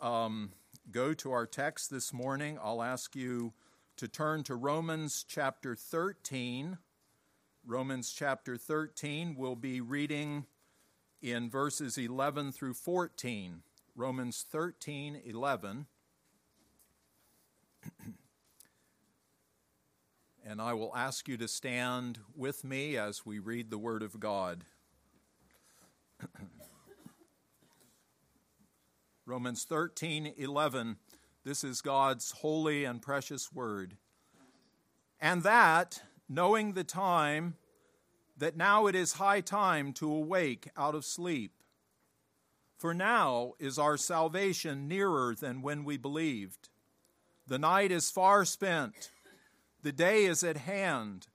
um, go to our text this morning, I'll ask you to turn to Romans chapter 13. Romans chapter 13, we'll be reading in verses 11 through 14. Romans 13, 11. and I will ask you to stand with me as we read the Word of God. Romans 13, 11. This is God's holy and precious Word. And that, knowing the time, that now it is high time to awake out of sleep. For now is our salvation nearer than when we believed. The night is far spent, the day is at hand.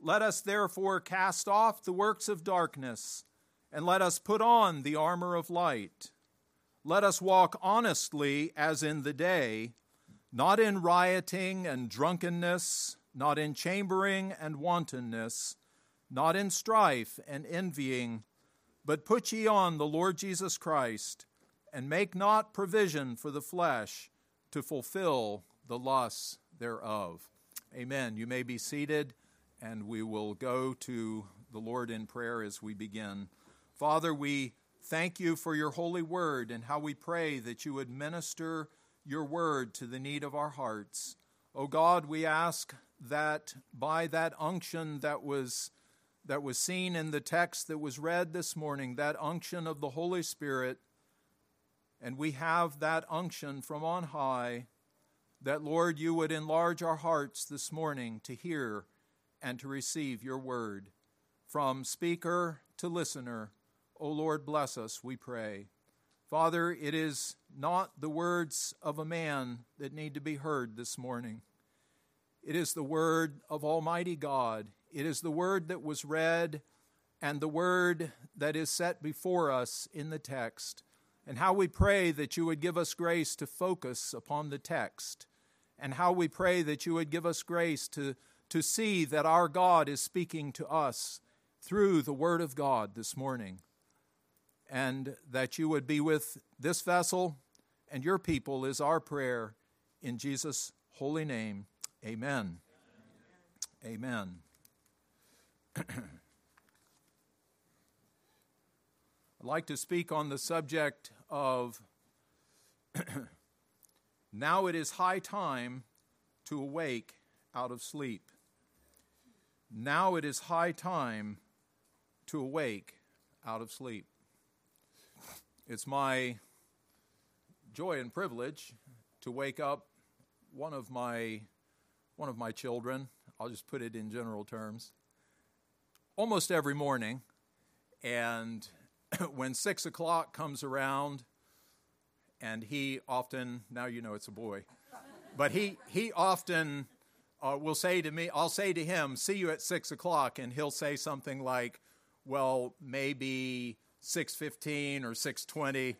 Let us therefore cast off the works of darkness, and let us put on the armor of light. Let us walk honestly as in the day, not in rioting and drunkenness, not in chambering and wantonness, not in strife and envying, but put ye on the Lord Jesus Christ, and make not provision for the flesh to fulfill the lusts thereof. Amen. You may be seated, and we will go to the Lord in prayer as we begin. Father, we Thank you for your holy word and how we pray that you would minister your word to the need of our hearts. O oh God, we ask that by that unction that was that was seen in the text that was read this morning, that unction of the Holy Spirit, and we have that unction from on high, that Lord, you would enlarge our hearts this morning to hear and to receive your word. From speaker to listener, O Lord, bless us, we pray. Father, it is not the words of a man that need to be heard this morning. It is the word of Almighty God. It is the word that was read and the word that is set before us in the text. And how we pray that you would give us grace to focus upon the text. And how we pray that you would give us grace to, to see that our God is speaking to us through the word of God this morning and that you would be with this vessel and your people is our prayer in Jesus' holy name. Amen. Amen. I'd like to speak on the subject of now it is high time to awake out of sleep. Now it is high time to awake out of sleep. It's my joy and privilege to wake up one of my one of my children. I'll just put it in general terms. Almost every morning, and when six o'clock comes around, and he often now you know it's a boy, but he he often uh, will say to me, I'll say to him, "See you at six o'clock," and he'll say something like, "Well, maybe." 615 or 620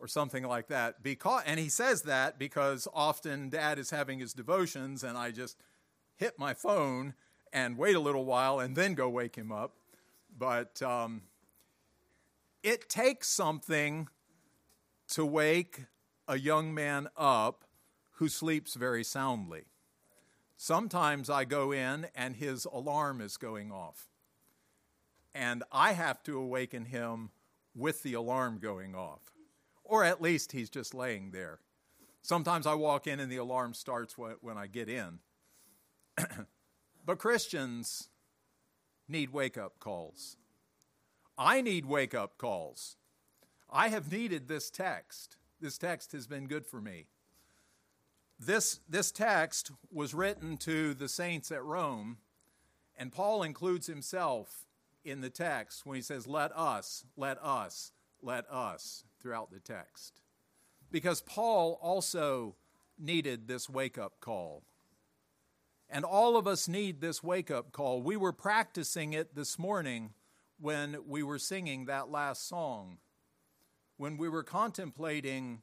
or something like that. Because, and he says that because often dad is having his devotions and I just hit my phone and wait a little while and then go wake him up. But um, it takes something to wake a young man up who sleeps very soundly. Sometimes I go in and his alarm is going off. And I have to awaken him with the alarm going off. Or at least he's just laying there. Sometimes I walk in and the alarm starts when I get in. but Christians need wake up calls. I need wake up calls. I have needed this text. This text has been good for me. This, this text was written to the saints at Rome, and Paul includes himself in the text when he says, let us, let us, let us throughout the text. Because Paul also needed this wake up call. And all of us need this wake up call. We were practicing it this morning when we were singing that last song, when we were contemplating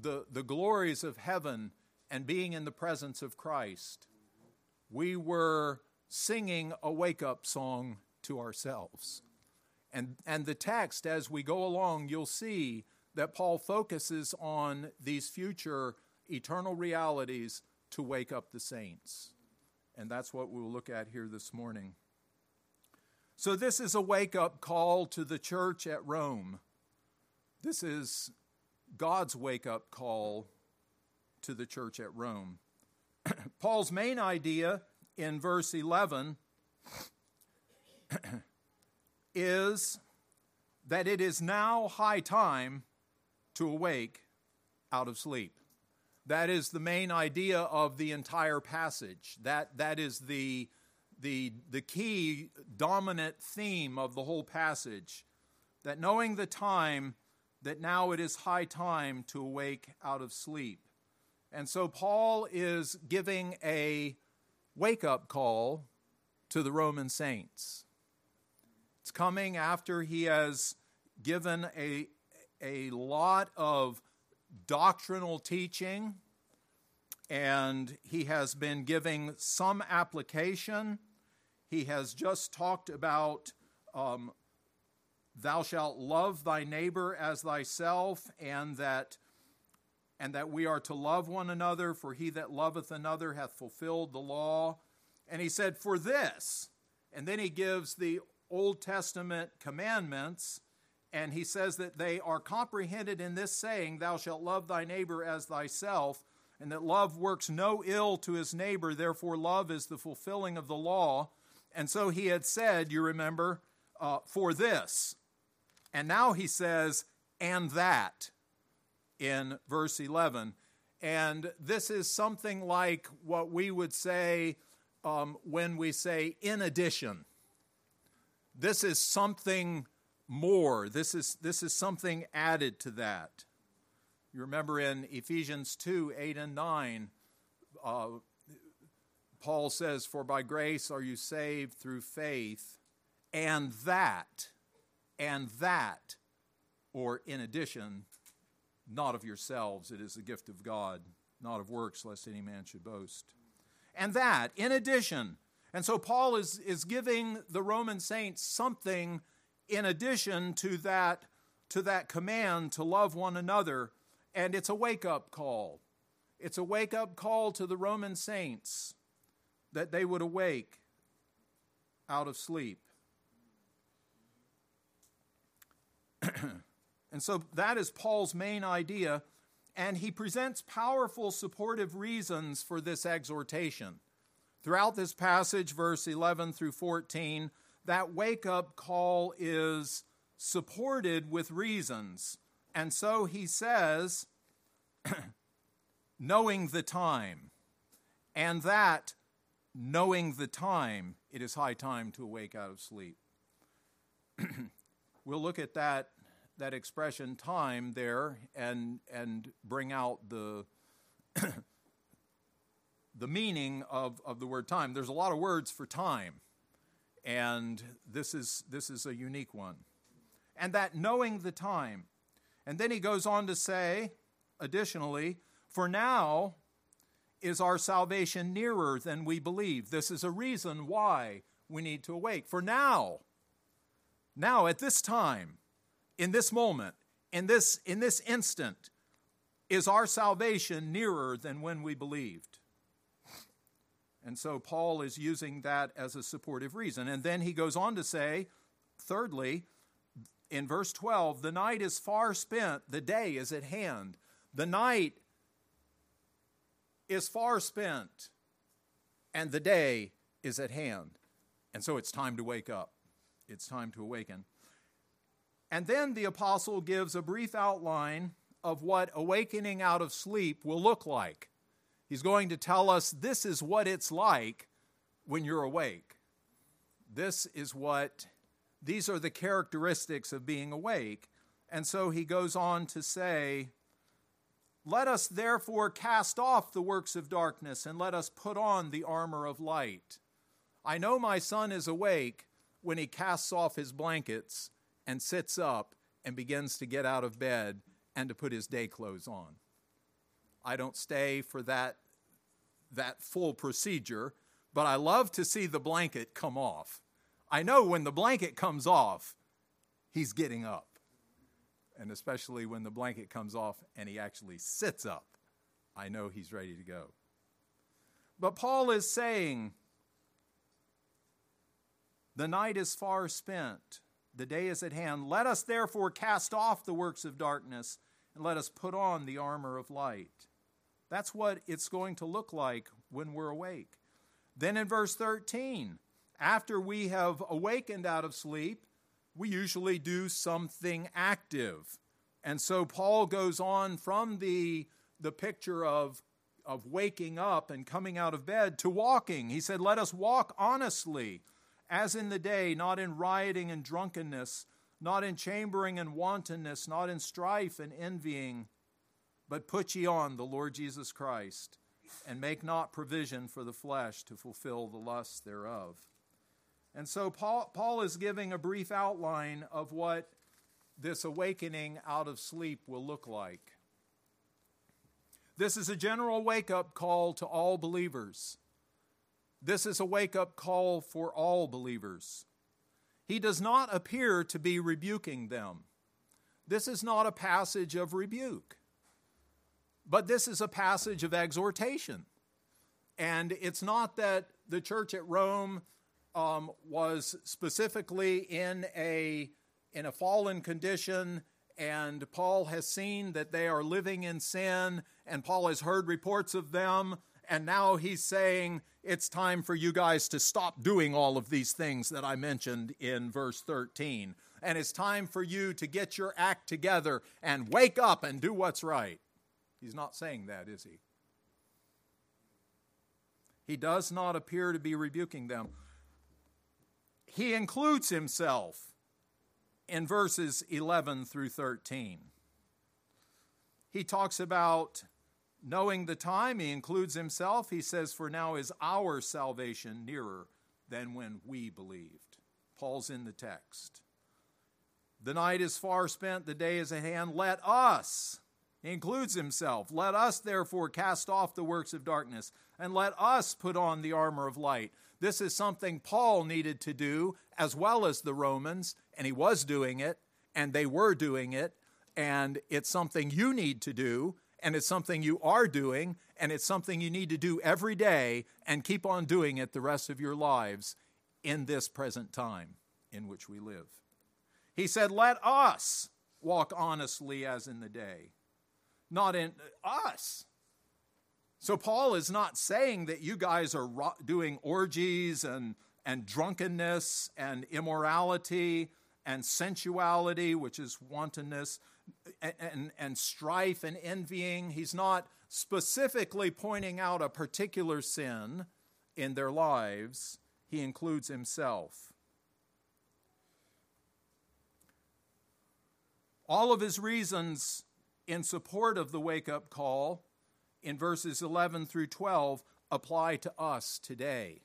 the, the glories of heaven and being in the presence of Christ. We were singing a wake up song to ourselves. And, and the text, as we go along, you'll see that Paul focuses on these future eternal realities to wake up the saints. And that's what we'll look at here this morning. So, this is a wake up call to the church at Rome. This is God's wake up call to the church at Rome. Paul's main idea in verse 11 is that it is now high time to awake out of sleep. That is the main idea of the entire passage. That, that is the, the, the key dominant theme of the whole passage. That knowing the time, that now it is high time to awake out of sleep. And so Paul is giving a wake up call to the Roman saints. It's coming after he has given a, a lot of doctrinal teaching and he has been giving some application. He has just talked about um, thou shalt love thy neighbor as thyself and that and that we are to love one another for he that loveth another hath fulfilled the law and he said for this and then he gives the old testament commandments and he says that they are comprehended in this saying, Thou shalt love thy neighbor as thyself, and that love works no ill to his neighbor, therefore, love is the fulfilling of the law. And so he had said, you remember, uh, for this. And now he says, and that in verse 11. And this is something like what we would say um, when we say, in addition. This is something more. This is, this is something added to that. You remember in Ephesians 2 8 and 9, uh, Paul says, For by grace are you saved through faith, and that, and that, or in addition, not of yourselves, it is the gift of God, not of works, lest any man should boast. And that, in addition. And so Paul is, is giving the Roman saints something in addition to that, to that command to love one another. And it's a wake up call. It's a wake up call to the Roman saints that they would awake out of sleep. and so that is Paul's main idea, and he presents powerful supportive reasons for this exhortation. Throughout this passage, verse 11 through 14, that wake up call is supported with reasons. And so he says, knowing the time, and that knowing the time, it is high time to awake out of sleep. we'll look at that, that expression time there and, and bring out the, the meaning of, of the word time. There's a lot of words for time and this is, this is a unique one. And that knowing the time. And then he goes on to say, additionally, for now is our salvation nearer than we believe. This is a reason why we need to awake. For now, now at this time, in this moment, in this, in this instant, is our salvation nearer than when we believed. And so Paul is using that as a supportive reason. And then he goes on to say, thirdly, in verse 12, the night is far spent, the day is at hand. The night is far spent, and the day is at hand. And so it's time to wake up. It's time to awaken. And then the apostle gives a brief outline of what awakening out of sleep will look like. He's going to tell us this is what it's like when you're awake. This is what, these are the characteristics of being awake. And so he goes on to say, Let us therefore cast off the works of darkness and let us put on the armor of light. I know my son is awake when he casts off his blankets and sits up and begins to get out of bed and to put his day clothes on. I don't stay for that, that full procedure, but I love to see the blanket come off. I know when the blanket comes off, he's getting up. and especially when the blanket comes off and he actually sits up, I know he's ready to go. But Paul is saying, the night is far spent, the day is at hand. Let us therefore cast off the works of darkness and let us put on the armor of light. That's what it's going to look like when we're awake. Then in verse 13, after we have awakened out of sleep, we usually do something active. And so Paul goes on from the, the picture of, of waking up and coming out of bed to walking. He said, Let us walk honestly, as in the day, not in rioting and drunkenness, not in chambering and wantonness, not in strife and envying, but put ye on the Lord Jesus Christ, and make not provision for the flesh to fulfill the lusts thereof. And so Paul, Paul is giving a brief outline of what this awakening out of sleep will look like. This is a general wake up call to all believers. This is a wake up call for all believers. He does not appear to be rebuking them. This is not a passage of rebuke, but this is a passage of exhortation. And it's not that the church at Rome um, was specifically in a, in a fallen condition, and Paul has seen that they are living in sin, and Paul has heard reports of them, and now he's saying, It's time for you guys to stop doing all of these things that I mentioned in verse 13. And it's time for you to get your act together and wake up and do what's right. He's not saying that, is he? He does not appear to be rebuking them he includes himself in verses 11 through 13. He talks about knowing the time, he includes himself. He says, For now is our salvation nearer than when we believed. Paul's in the text. The night is far spent, the day is at hand. Let us, includes himself, let us therefore cast off the works of darkness, and let us put on the armor of light. This is something Paul needed to do as well as the Romans, and he was doing it, and they were doing it, and it's something you need to do, and it's something you are doing, and it's something you need to do every day and keep on doing it the rest of your lives in this present time in which we live. He said, Let us walk honestly as in the day, not in us. So Paul is not saying that you guys are doing orgies and, and drunkenness and immorality and sensuality, which is wantonness, and, and, and strife and envying. He's not specifically pointing out a particular sin in their lives, he includes himself. All of his reasons in support of the wake up call in verses 11 through 12 apply to us today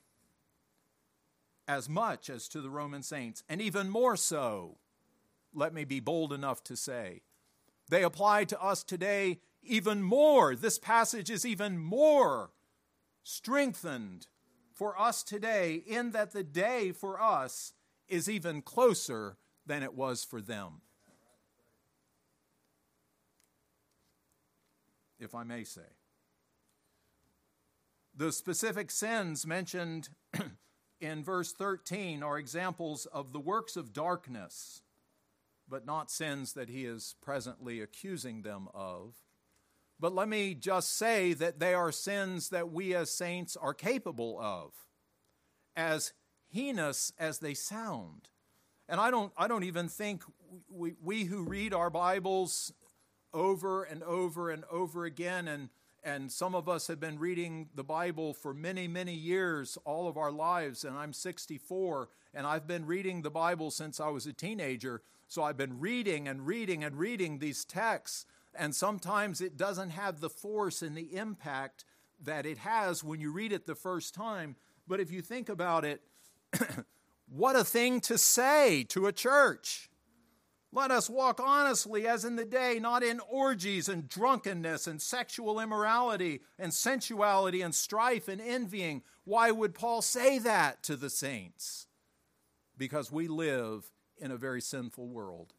as much as to the Roman saints, and even more so, let me be bold enough to say. They apply to us today even more. This passage is even more strengthened for us today, in that the day for us is even closer than it was for them. If I may say. The specific sins mentioned in verse 13 are examples of the works of darkness, but not sins that he is presently accusing them of. But let me just say that they are sins that we as saints are capable of, as heinous as they sound. And I don't, I don't even think we, we who read our Bibles over and over and over again and and some of us have been reading the Bible for many, many years, all of our lives, and I'm 64, and I've been reading the Bible since I was a teenager. So I've been reading and reading and reading these texts, and sometimes it doesn't have the force and the impact that it has when you read it the first time. But if you think about it, what a thing to say to a church! Let us walk honestly as in the day, not in orgies and drunkenness and sexual immorality and sensuality and strife and envying. Why would Paul say that to the saints? Because we live in a very sinful world.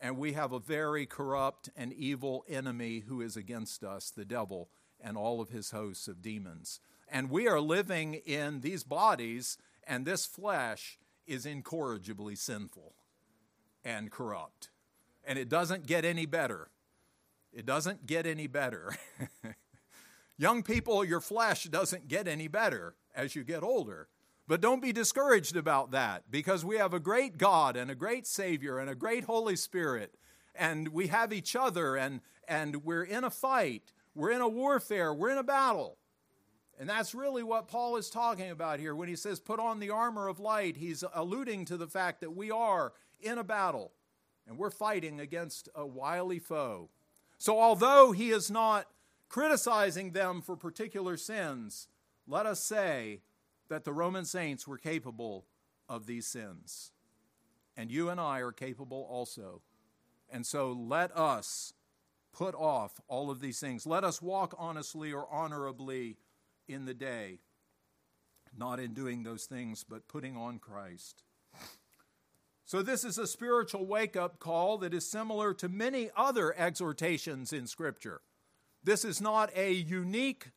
And we have a very corrupt and evil enemy who is against us, the devil, and all of his hosts of demons. And we are living in these bodies, and this flesh is incorrigibly sinful and corrupt. And it doesn't get any better. It doesn't get any better. Young people, your flesh doesn't get any better as you get older. But don't be discouraged about that because we have a great God and a great Savior and a great Holy Spirit. And we have each other and, and we're in a fight. We're in a warfare. We're in a battle. And that's really what Paul is talking about here. When he says, put on the armor of light, he's alluding to the fact that we are in a battle and we're fighting against a wily foe. So, although he is not criticizing them for particular sins, let us say that the Roman saints were capable of these sins. And you and I are capable also. And so let us put off all of these things. Let us walk honestly or honorably in the day, not in doing those things, but putting on Christ. So, this is a spiritual wake up call that is similar to many other exhortations in Scripture. This is not a unique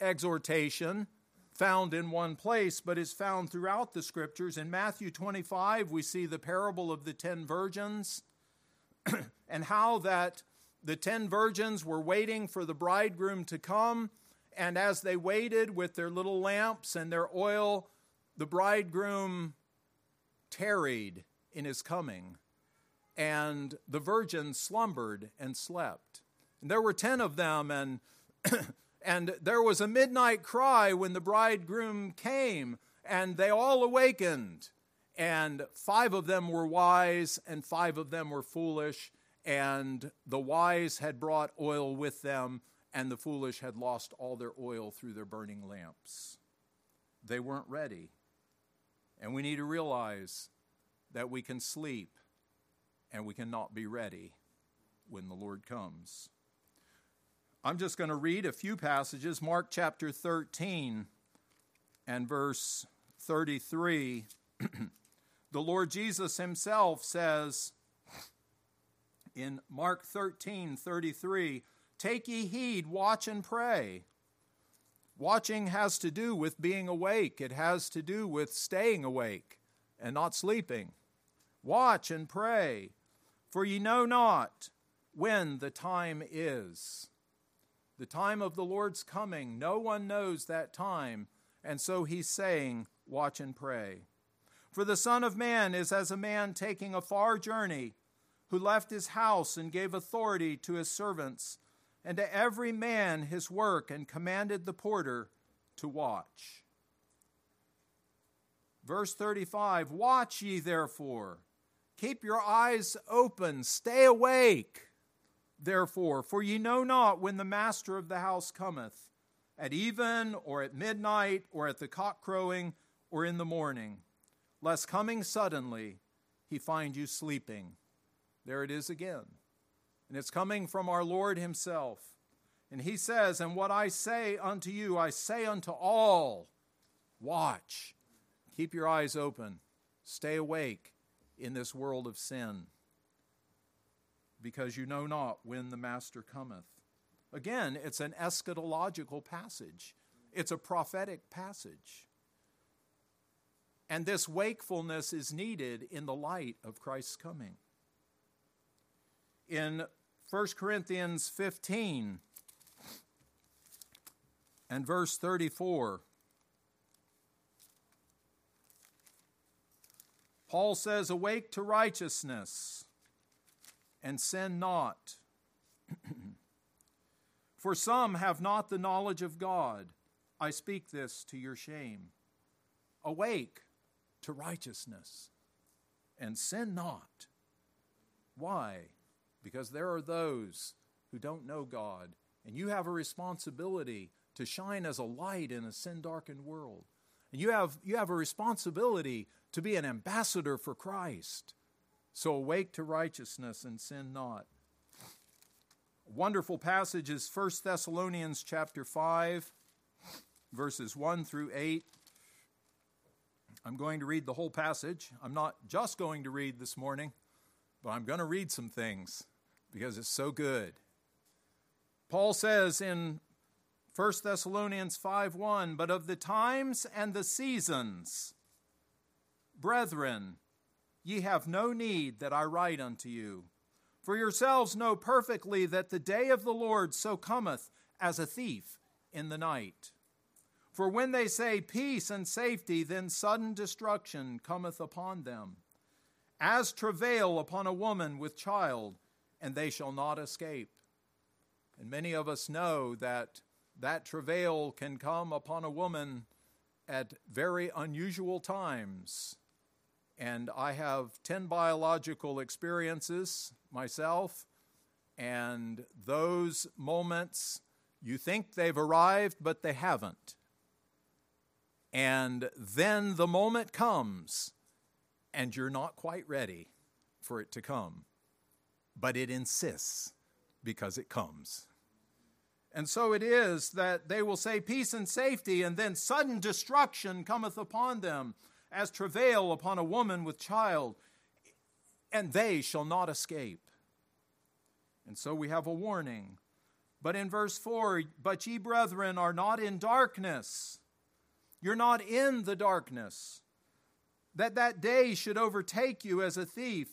exhortation found in one place, but is found throughout the Scriptures. In Matthew 25, we see the parable of the ten virgins and how that the ten virgins were waiting for the bridegroom to come and as they waited with their little lamps and their oil, the bridegroom tarried in his coming, and the virgins slumbered and slept. And there were ten of them, and and there was a midnight cry when the bridegroom came, and they all awakened. And five of them were wise, and five of them were foolish. And the wise had brought oil with them, and the foolish had lost all their oil through their burning lamps. They weren't ready. And we need to realize that we can sleep and we cannot be ready when the Lord comes. I'm just going to read a few passages. Mark chapter 13 and verse 33. the Lord Jesus himself says in Mark 13 33, Take ye heed, watch and pray. Watching has to do with being awake, it has to do with staying awake and not sleeping. Watch and pray, for ye know not when the time is. The time of the Lord's coming, no one knows that time, and so he's saying, Watch and pray. For the Son of Man is as a man taking a far journey, who left his house and gave authority to his servants and to every man his work, and commanded the porter to watch. Verse 35 Watch ye therefore, keep your eyes open, stay awake, therefore, for ye know not when the master of the house cometh, at even, or at midnight, or at the cock crowing, or in the morning, lest coming suddenly he find you sleeping. There it is again. And it's coming from our Lord Himself. And He says, And what I say unto you, I say unto all watch, keep your eyes open, stay awake in this world of sin, because you know not when the Master cometh. Again, it's an eschatological passage, it's a prophetic passage. And this wakefulness is needed in the light of Christ's coming. In 1 Corinthians 15 and verse 34. Paul says, Awake to righteousness and sin not. For some have not the knowledge of God. I speak this to your shame. Awake to righteousness and sin not. Why? because there are those who don't know God, and you have a responsibility to shine as a light in a sin darkened world. And you have, you have a responsibility to be an ambassador for Christ. So awake to righteousness and sin not. A wonderful passage is 1 Thessalonians chapter 5, verses 1 through 8. I'm going to read the whole passage. I'm not just going to read this morning but I'm going to read some things because it's so good. Paul says in 1 Thessalonians 5:1, "But of the times and the seasons, brethren, ye have no need that I write unto you. For yourselves know perfectly that the day of the Lord so cometh as a thief in the night. For when they say peace and safety, then sudden destruction cometh upon them, as travail upon a woman with child, and they shall not escape. And many of us know that that travail can come upon a woman at very unusual times. And I have 10 biological experiences myself, and those moments you think they've arrived, but they haven't. And then the moment comes, and you're not quite ready for it to come, but it insists because it comes. And so it is that they will say peace and safety, and then sudden destruction cometh upon them, as travail upon a woman with child, and they shall not escape. And so we have a warning. But in verse 4, but ye brethren are not in darkness. You're not in the darkness. That that day should overtake you as a thief.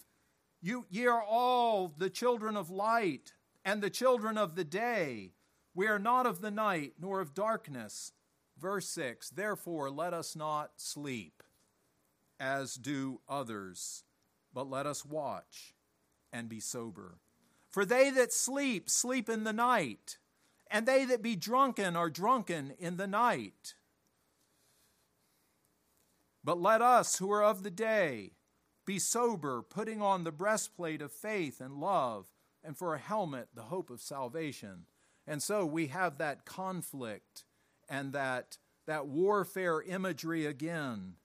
You, ye are all the children of light and the children of the day. We are not of the night nor of darkness. Verse 6 Therefore, let us not sleep as do others, but let us watch and be sober. For they that sleep, sleep in the night, and they that be drunken are drunken in the night. But let us who are of the day be sober, putting on the breastplate of faith and love, and for a helmet, the hope of salvation. And so we have that conflict and that, that warfare imagery again.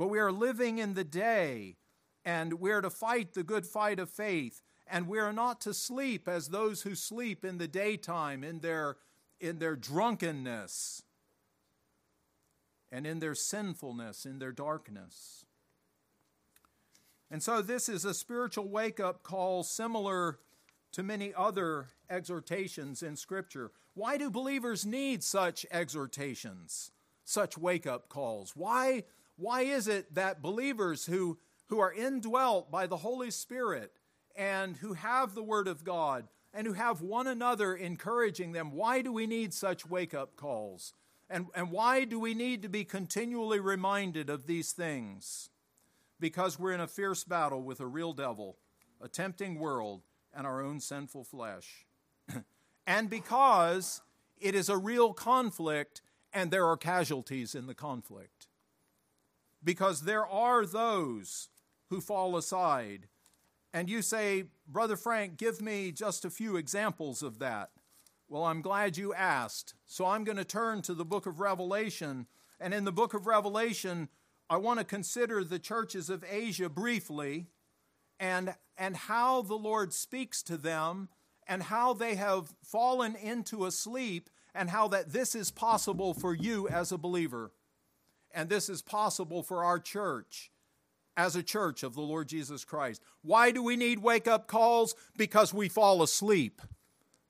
But we are living in the day, and we are to fight the good fight of faith, and we are not to sleep as those who sleep in the daytime in their, in their drunkenness and in their sinfulness, in their darkness. And so, this is a spiritual wake up call similar to many other exhortations in Scripture. Why do believers need such exhortations, such wake up calls? Why, why is it that believers who, who are indwelt by the Holy Spirit and who have the Word of God and who have one another encouraging them, why do we need such wake up calls? And, and why do we need to be continually reminded of these things? Because we're in a fierce battle with a real devil, a tempting world, and our own sinful flesh. and because it is a real conflict and there are casualties in the conflict. Because there are those who fall aside. And you say, Brother Frank, give me just a few examples of that. Well, I'm glad you asked. So I'm going to turn to the book of Revelation. And in the book of Revelation, I want to consider the churches of Asia briefly and, and how the Lord speaks to them and how they have fallen into a sleep and how that this is possible for you as a believer. And this is possible for our church as a church of the Lord Jesus Christ. Why do we need wake up calls? Because we fall asleep,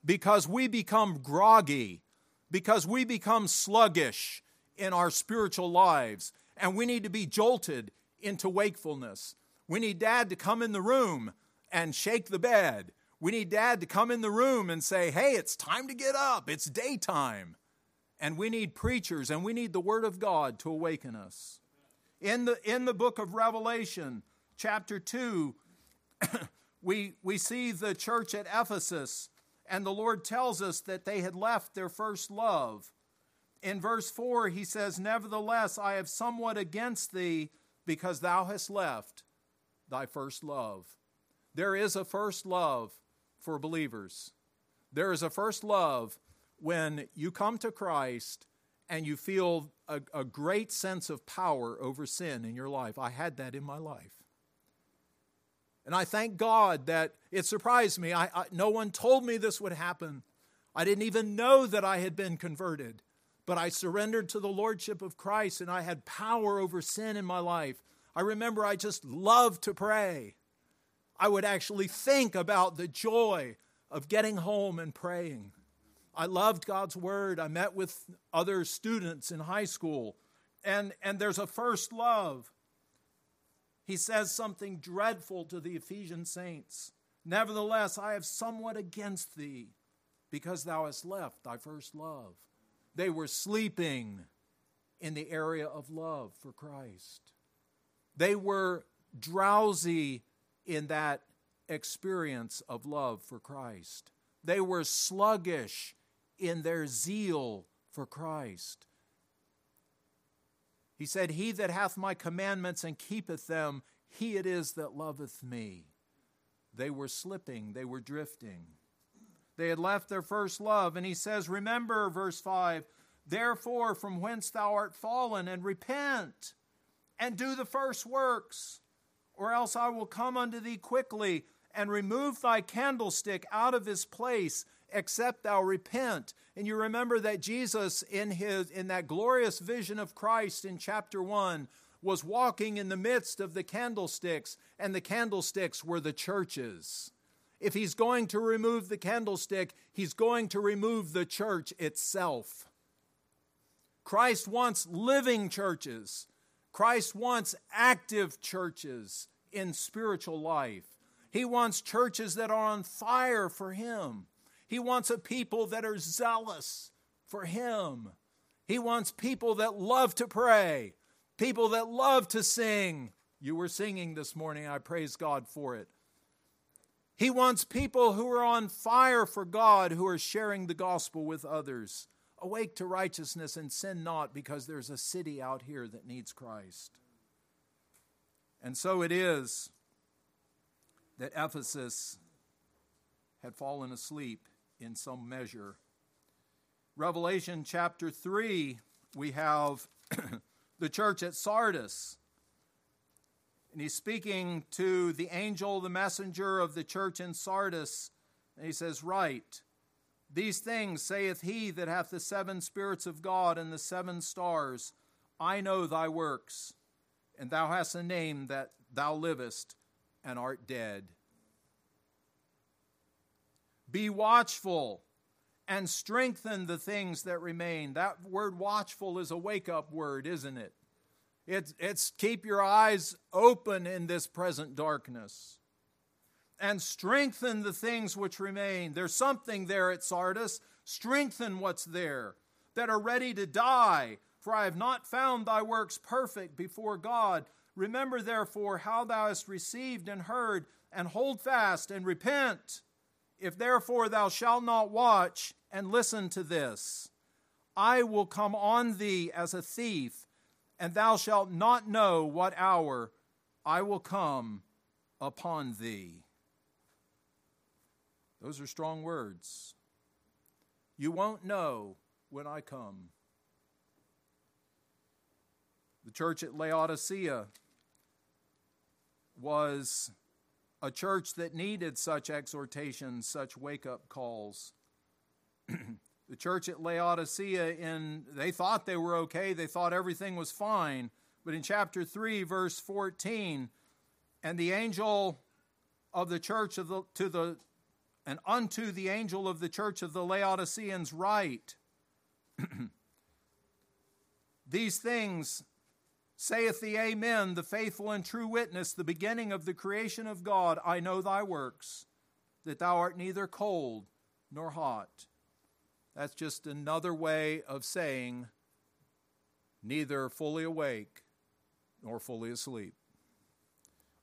because we become groggy, because we become sluggish in our spiritual lives, and we need to be jolted into wakefulness. We need dad to come in the room and shake the bed. We need dad to come in the room and say, hey, it's time to get up. It's daytime. And we need preachers and we need the Word of God to awaken us. In the, in the book of Revelation, chapter 2, we, we see the church at Ephesus, and the Lord tells us that they had left their first love. In verse 4, he says, Nevertheless, I have somewhat against thee because thou hast left thy first love. There is a first love for believers. There is a first love when you come to Christ and you feel a, a, great sense of power over sin in your life. I had that in my life. And I thank God that it surprised me. I, I, no one told me this would happen. I didn't even know that I had been converted. But I surrendered to the Lordship of Christ and I had power over sin in my life. I remember I just loved to pray. I would actually think about the joy of getting home and praying. I loved God's Word. I met with other students in high school, and, and there's a first love. He says something dreadful to the Ephesian saints. Nevertheless, I have somewhat against thee, because thou hast left thy first love. They were sleeping in the area of love for Christ. They were drowsy in that experience of love for Christ. They were sluggish in their zeal for Christ. He said, He that hath my commandments and keepeth them, he it is that loveth me. They were slipping, they were drifting. They had left their first love. And he says, Remember, verse 5, therefore, from whence thou art fallen, and repent, and do the first works, or else I will come unto thee quickly, and remove thy candlestick out of his place, except thou repent. And you remember that Jesus, in, his, in that glorious vision of Christ in chapter 1, was walking in the midst of the candlesticks, and the candlesticks were the churches. If he's going to remove the candlestick, he's going to remove the church itself. Christ wants living churches. Christ wants active churches in spiritual life. He wants churches that are on fire for Him. He wants a people that are zealous for Him. He wants people that love to pray, people that love to sing. You were singing this morning. I praise God for it. He wants people who are on fire for God, who are sharing the gospel with others. Awake to righteousness and sin not, because there's a city out here that needs Christ. And so it is that Ephesus had fallen asleep in some measure. Revelation chapter 3, we have the church at Sardis. And he's speaking to the angel, the messenger of the church in Sardis. And he says, Write, these things saith he that hath the seven spirits of God and the seven stars. I know thy works, and thou hast a name that thou livest and art dead. Be watchful and strengthen the things that remain. That word watchful is a wake up word, isn't it? It's, it's keep your eyes open in this present darkness and strengthen the things which remain. There's something there at Sardis. Strengthen what's there that are ready to die, for I have not found thy works perfect before God. Remember, therefore, how thou hast received and heard, and hold fast and repent. If therefore thou shalt not watch and listen to this, I will come on thee as a thief and thou shalt not know what hour I will come upon thee. Those are strong words. You won't know when I come. The church at Laodicea was a church that needed such exhortations, such wake up calls. The church at Laodicea in they thought they were okay, they thought everything was fine, but in chapter 3 verse 14, and the angel of the church of the to the and unto the angel of the church of the Laodiceans write These things saith the Amen, the faithful and true witness, the beginning of the creation of God. I know thy works, that thou art neither cold nor hot. That's just another way of saying neither fully awake nor fully asleep.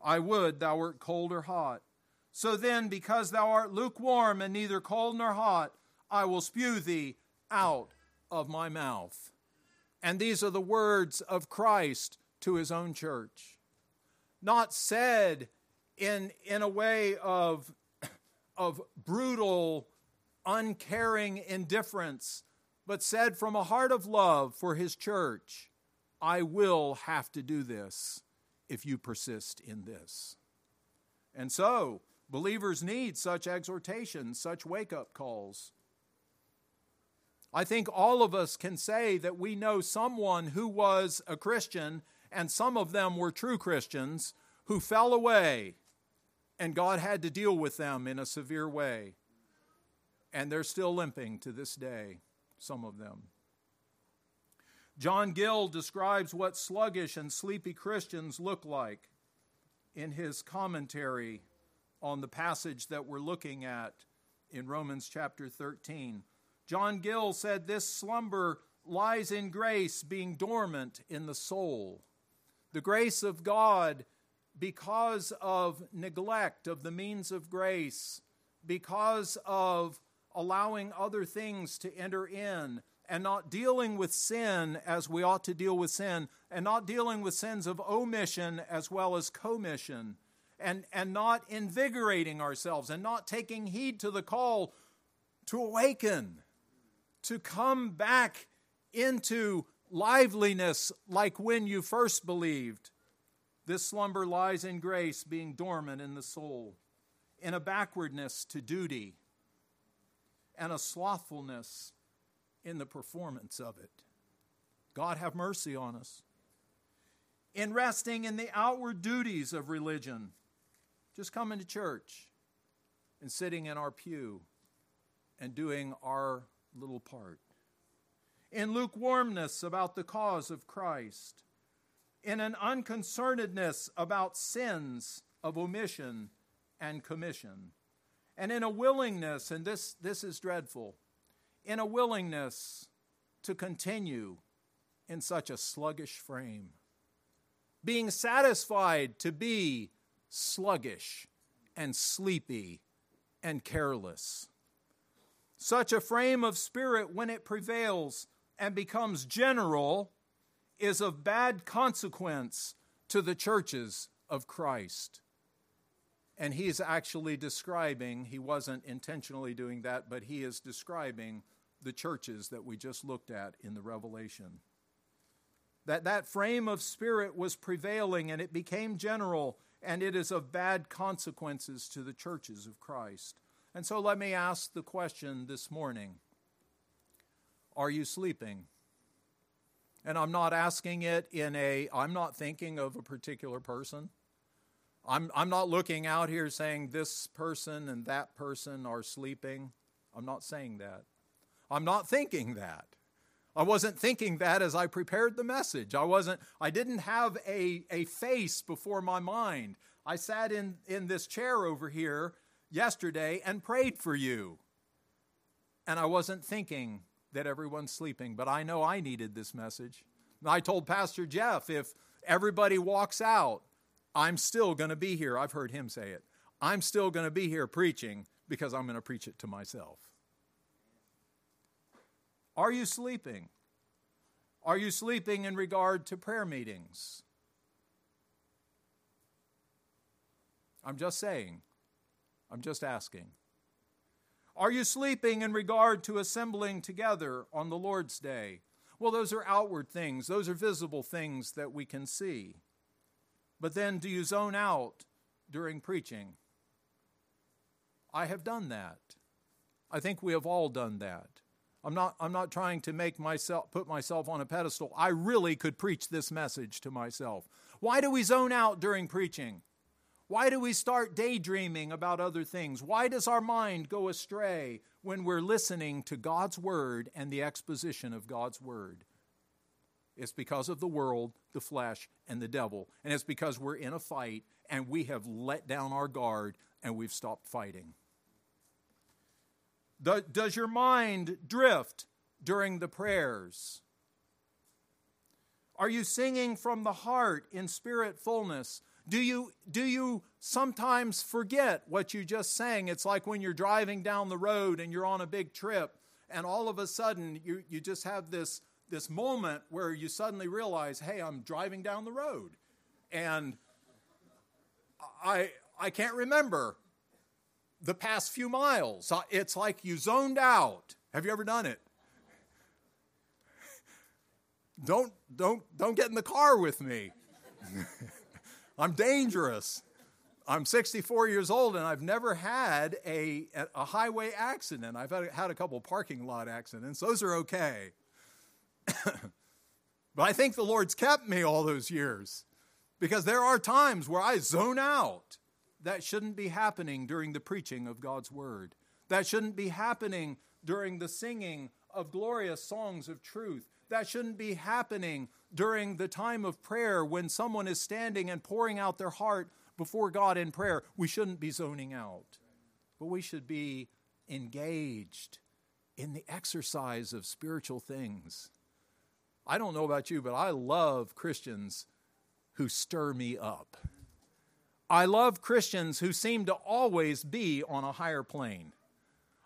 I would thou wert cold or hot. So then, because thou art lukewarm and neither cold nor hot, I will spew thee out of my mouth. And these are the words of Christ to his own church. Not said in, in a way of, of brutal uncaring indifference, but said from a heart of love for his church, I will have to do this if you persist in this. And so, believers need such exhortations, such wake up calls. I think all of us can say that we know someone who was a Christian, and some of them were true Christians, who fell away And God had to deal with them in a severe way. And they're still limping to this day, some of them. John Gill describes what sluggish and sleepy Christians look like in his commentary on the passage that we're looking at in Romans chapter 13. John Gill said, This slumber lies in grace being dormant in the soul. The grace of God, because of neglect of the means of grace, because of allowing other things to enter in, and not dealing with sin as we ought to deal with sin, and not dealing with sins of omission as well as commission, and, and not invigorating ourselves, and not taking heed to the call to awaken, to come back into liveliness like when you first believed. This slumber lies in grace, being dormant in the soul, in a backwardness to duty, and a slothfulness in the performance of it. God have mercy on us. In resting in the outward duties of religion, just coming to church and sitting in our pew and doing our little part. In lukewarmness about the cause of Christ, in an unconcernedness about sins of omission and commission, and in a willingness, and this, this is dreadful, in a willingness to continue in such a sluggish frame, being satisfied to be sluggish and sleepy and careless. Such a frame of spirit, when it prevails and becomes general, is of bad consequence to the churches of Christ. And he's actually describing, he wasn't intentionally doing that, but he is describing the churches that we just looked at in the Revelation. That that frame of spirit was prevailing and it became general, and it is of bad consequences to the churches of Christ. And so let me ask the question this morning Are you sleeping? And I'm not asking it in a, I'm not thinking of a particular person. I'm, I'm not looking out here saying this person and that person are sleeping. I'm not saying that. I'm not thinking that. I wasn't thinking that as I prepared the message. I wasn't I didn't have a, a face before my mind. I sat in, in this chair over here yesterday and prayed for you. And I wasn't thinking that everyone's sleeping, but I know I needed this message. I told Pastor Jeff if everybody walks out, I'm still going to be here. I've heard him say it. I'm still going to be here preaching because I'm going to preach it to myself. Are you sleeping? Are you sleeping in regard to prayer meetings? I'm just saying. I'm just asking. Are you sleeping in regard to assembling together on the Lord's Day? Well, those are outward things, those are visible things that we can see. But then, do you zone out during preaching? I have done that. I think we have all done that. I'm not, I'm not trying to make myself put myself on a pedestal. I really could preach this message to myself. Why do we zone out during preaching? Why do we start daydreaming about other things? Why does our mind go astray when we're listening to God's word and the exposition of God's word? It's because of the world, the flesh, and the devil. And it's because we're in a fight and we have let down our guard and we've stopped fighting. Does your mind drift during the prayers? Are you singing from the heart in spirit fullness? Do you, do you sometimes forget what you just sang? It's like when you're driving down the road and you're on a big trip, and all of a sudden you, you just have this, this moment where you suddenly realize, hey, I'm driving down the road. And I, I can't remember the past few miles. It's like you zoned out. Have you ever done it? Don't, don't, don't get in the car with me. I'm dangerous. I'm 64 years old and I've never had a, a highway accident. I've had, had a couple parking lot accidents. Those are okay. but I think the Lord's kept me all those years because there are times where I zone out that shouldn't be happening during the preaching of God's word. That shouldn't be happening during the singing of glorious songs of truth. That shouldn't be happening during the time of prayer when someone is standing and pouring out their heart before God in prayer. We shouldn't be zoning out, but we should be engaged in the exercise of spiritual things. I don't know about you, but I love Christians who stir me up. I love Christians who seem to always be on a higher plane.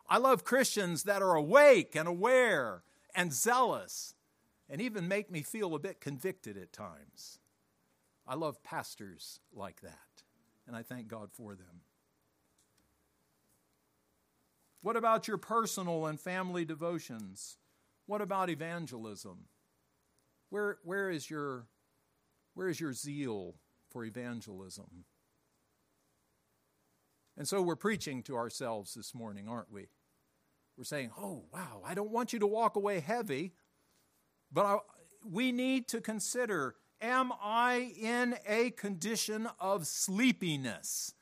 I love Christians that are awake and aware and zealous and even make me feel a bit convicted at times. I love pastors like that, and I thank God for them. What about your personal and family devotions? What about evangelism? Where, where, is your, where is your zeal for evangelism? And so we're preaching to ourselves this morning, aren't we? We're saying, oh, wow, I don't want you to walk away heavy, but I, we need to consider am I in a condition of sleepiness?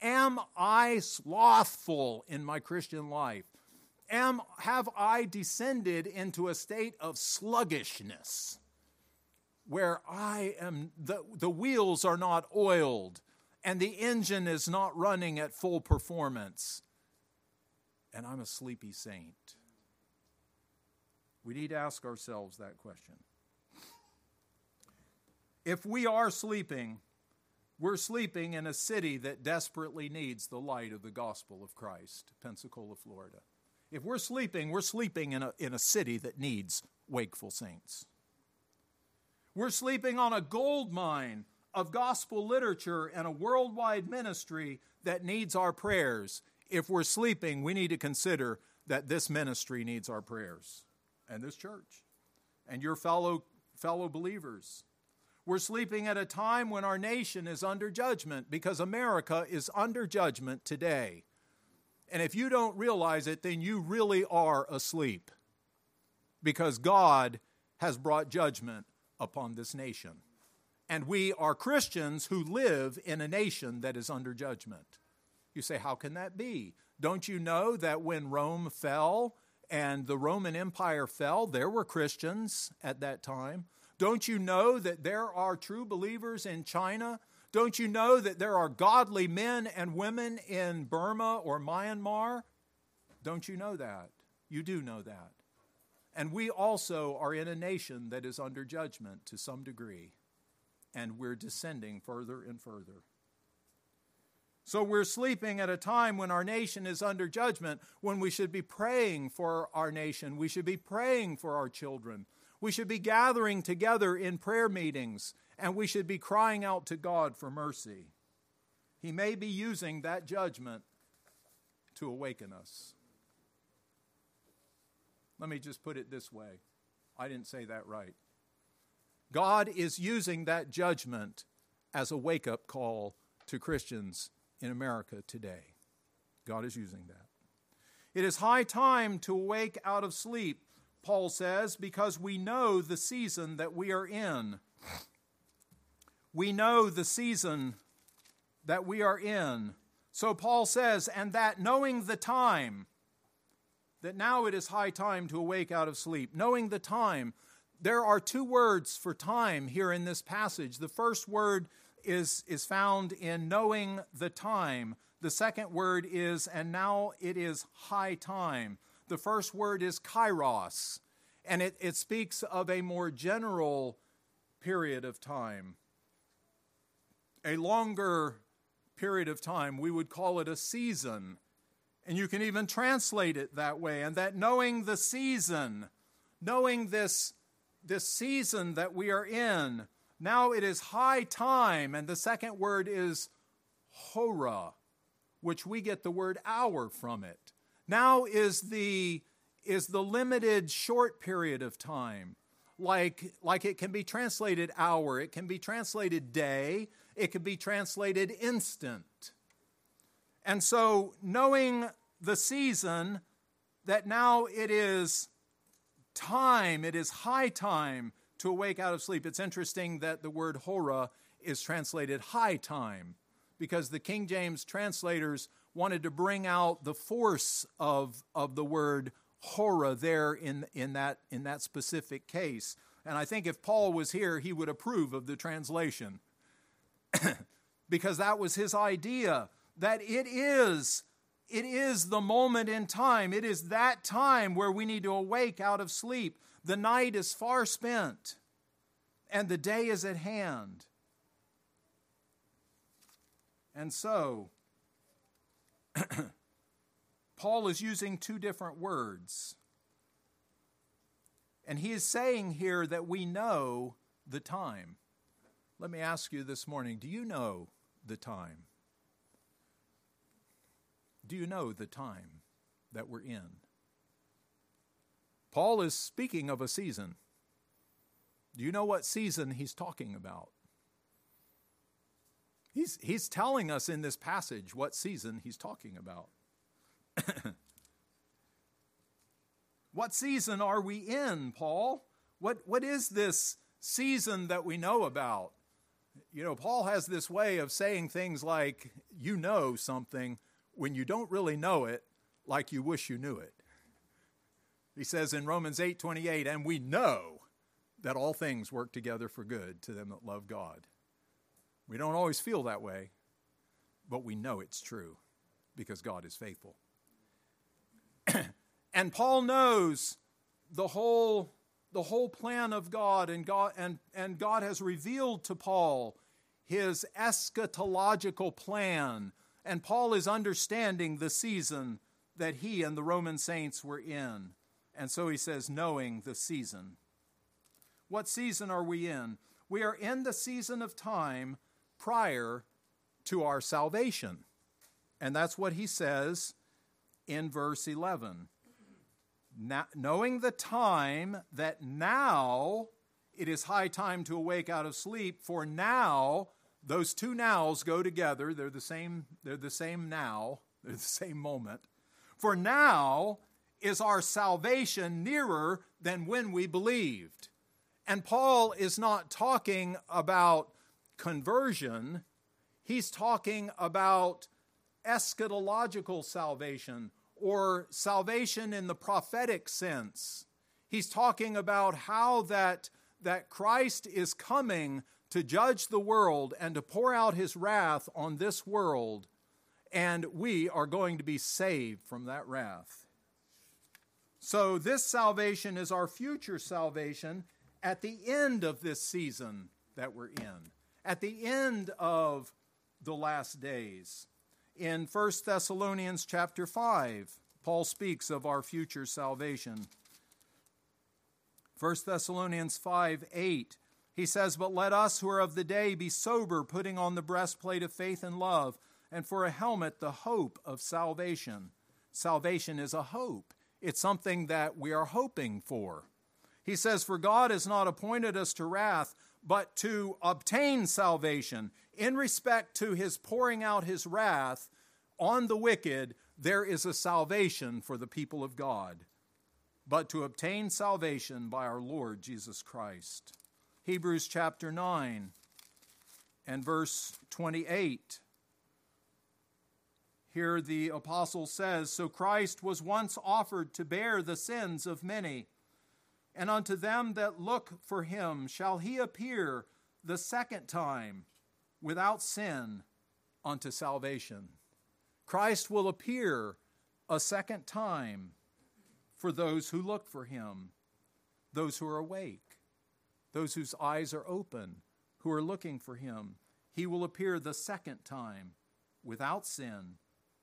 Am I slothful in my Christian life? Am, have I descended into a state of sluggishness where I am, the, the wheels are not oiled and the engine is not running at full performance? and I'm a sleepy saint? We need to ask ourselves that question. If we are sleeping, we're sleeping in a city that desperately needs the light of the gospel of Christ, Pensacola, Florida. If we're sleeping, we're sleeping in a, in a city that needs wakeful saints. We're sleeping on a gold mine of gospel literature and a worldwide ministry that needs our prayers if we're sleeping, we need to consider that this ministry needs our prayers and this church and your fellow, fellow believers. We're sleeping at a time when our nation is under judgment because America is under judgment today. And if you don't realize it, then you really are asleep because God has brought judgment upon this nation. And we are Christians who live in a nation that is under judgment. You say, How can that be? Don't you know that when Rome fell and the Roman Empire fell, there were Christians at that time? Don't you know that there are true believers in China? Don't you know that there are godly men and women in Burma or Myanmar? Don't you know that? You do know that. And we also are in a nation that is under judgment to some degree, and we're descending further and further. So we're sleeping at a time when our nation is under judgment, when we should be praying for our nation. We should be praying for our children. We should be gathering together in prayer meetings, and we should be crying out to God for mercy. He may be using that judgment to awaken us. Let me just put it this way I didn't say that right. God is using that judgment as a wake up call to Christians in America today. God is using that. It is high time to awake out of sleep, Paul says, because we know the season that we are in. We know the season that we are in. So Paul says, and that knowing the time, that now it is high time to awake out of sleep. Knowing the time, there are two words for time here in this passage. The first word is, is found in knowing the time. The second word is, and now it is high time. The first word is kairos, and it, it speaks of a more general period of time. A longer period of time, we would call it a season. And you can even translate it that way. And that knowing the season, knowing this, this season that we are in, now it is high time, and the second word is hora, which we get the word hour from it. Now is the is the limited short period of time. Like, like it can be translated hour, it can be translated day, it can be translated instant. And so, knowing the season, that now it is time, it is high time to awake out of sleep. It's interesting that the word hora is translated high time because the King James translators wanted to bring out the force of, of the word hora there in, in, that, in that specific case. And I think if Paul was here, he would approve of the translation because that was his idea that it is it is the moment in time it is that time where we need to awake out of sleep the night is far spent and the day is at hand. And so Paul is using two different words. And he is saying here that we know the time. Let me ask you this morning do you know the time? Do you know the time that we're in? Paul is speaking of a season. Do you know what season he's talking about? He's, he's telling us in this passage what season he's talking about. what season are we in, Paul? What, what is this season that we know about? You know, Paul has this way of saying things like, you know something, when you don't really know it like you wish you knew it. He says in Romans 8:28, "And we know that all things work together for good to them that love God." We don't always feel that way, but we know it's true because God is faithful. and Paul knows the whole the whole plan of God and God and, and God has revealed to Paul his eschatological plan and Paul is understanding the season that he and the Roman saints were in. And so he says, knowing the season. What season are we in? We are in the season of time prior to our salvation. And that's what he says in verse 11. Now, knowing the time that now it is high time to awake out of sleep, for now those two nows go together. They're the same, they're the same now, they're the same moment. For now is our salvation nearer than when we believed. And Paul is not talking about conversion, he's talking about eschatological salvation or salvation in the prophetic sense. He's talking about how that, that Christ is coming to judge the world and to pour out his wrath on this world, and we are going to be saved from that wrath. So, this salvation is our future salvation at the end of this season that we're in, at the end of the last days. In 1 Thessalonians chapter 5, Paul speaks of our future salvation. 1 Thessalonians 5 8 he says, But let us who are of the day be sober, putting on the breastplate of faith and love, and for a helmet, the hope of salvation. Salvation is a hope, it's something that we are hoping for. He says, For God has not appointed us to wrath, but to obtain salvation. In respect to his pouring out his wrath on the wicked, there is a salvation for the people of God, but to obtain salvation by our Lord Jesus Christ. Hebrews chapter 9 and verse 28. Here the apostle says So Christ was once offered to bear the sins of many, and unto them that look for him shall he appear the second time without sin unto salvation. Christ will appear a second time for those who look for him, those who are awake those whose eyes are open, who are looking for him. He will appear the second time without sin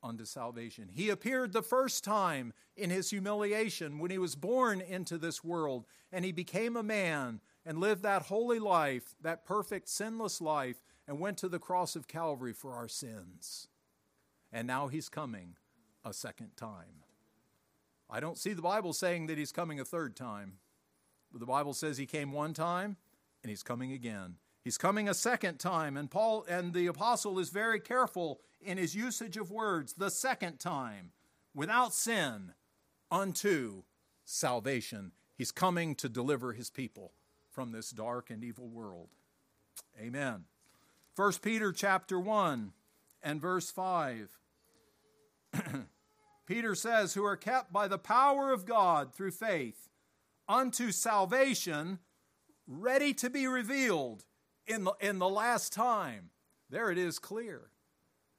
unto salvation. He appeared the first time in his humiliation when he was born into this world and he became a man and lived that holy life, that perfect, sinless life, and went to the cross of Calvary for our sins. And now he's coming a second time. I don't see the Bible saying that he's coming a third time. but The Bible says he came one time and he's coming again. He's coming a second time, and Paul and the apostle is very careful in his usage of words, the second time, without sin, unto salvation. He's coming to deliver his people from this dark and evil world. Amen. 1 Peter chapter 1 and verse 5. Peter says, Who are kept by the power of God through faith unto salvation, ready to be revealed in the, in the last time. There it is clear.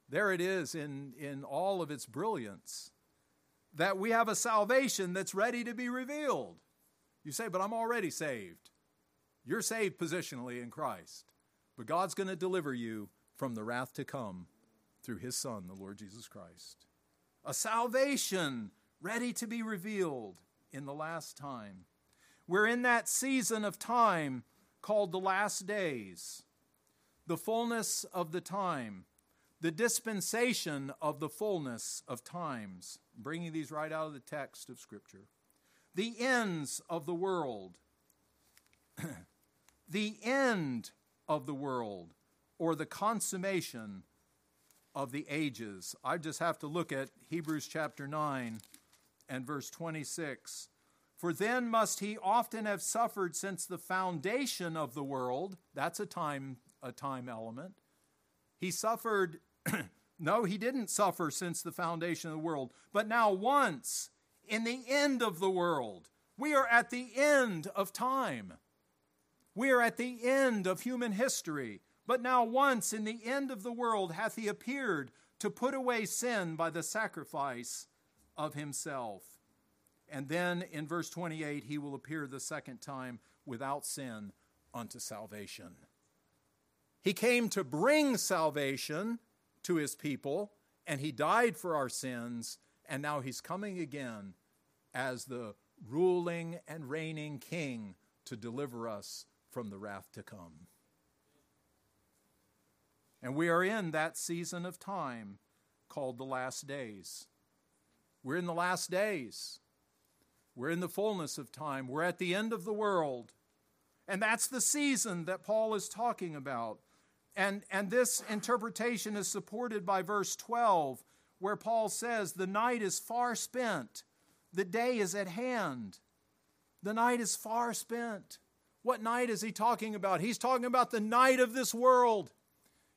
There it is in, in all of its brilliance that we have a salvation that's ready to be revealed. You say, but I'm already saved. You're saved positionally in Christ, but God's going to deliver you from the wrath to come through his Son, the Lord Jesus Christ. A salvation ready to be revealed in the last time. We're in that season of time called the last days, the fullness of the time, the dispensation of the fullness of times. I'm bringing these right out of the text of Scripture. The ends of the world. the end of the world, or the consummation of the ages. I just have to look at Hebrews chapter 9 and verse 26. For then must he often have suffered since the foundation of the world. That's a time a time element. He suffered no, he didn't suffer since the foundation of the world, but now once in the end of the world. We are at the end of time. We are at the end of human history. But now once in the end of the world hath he appeared to put away sin by the sacrifice of himself. And then in verse 28, he will appear the second time without sin unto salvation. He came to bring salvation to his people, and he died for our sins, and now he's coming again as the ruling and reigning king to deliver us from the wrath to come. And we are in that season of time called the last days. We're in the last days. We're in the fullness of time. We're at the end of the world. And that's the season that Paul is talking about. And, and this interpretation is supported by verse 12, where Paul says, The night is far spent, the day is at hand. The night is far spent. What night is he talking about? He's talking about the night of this world.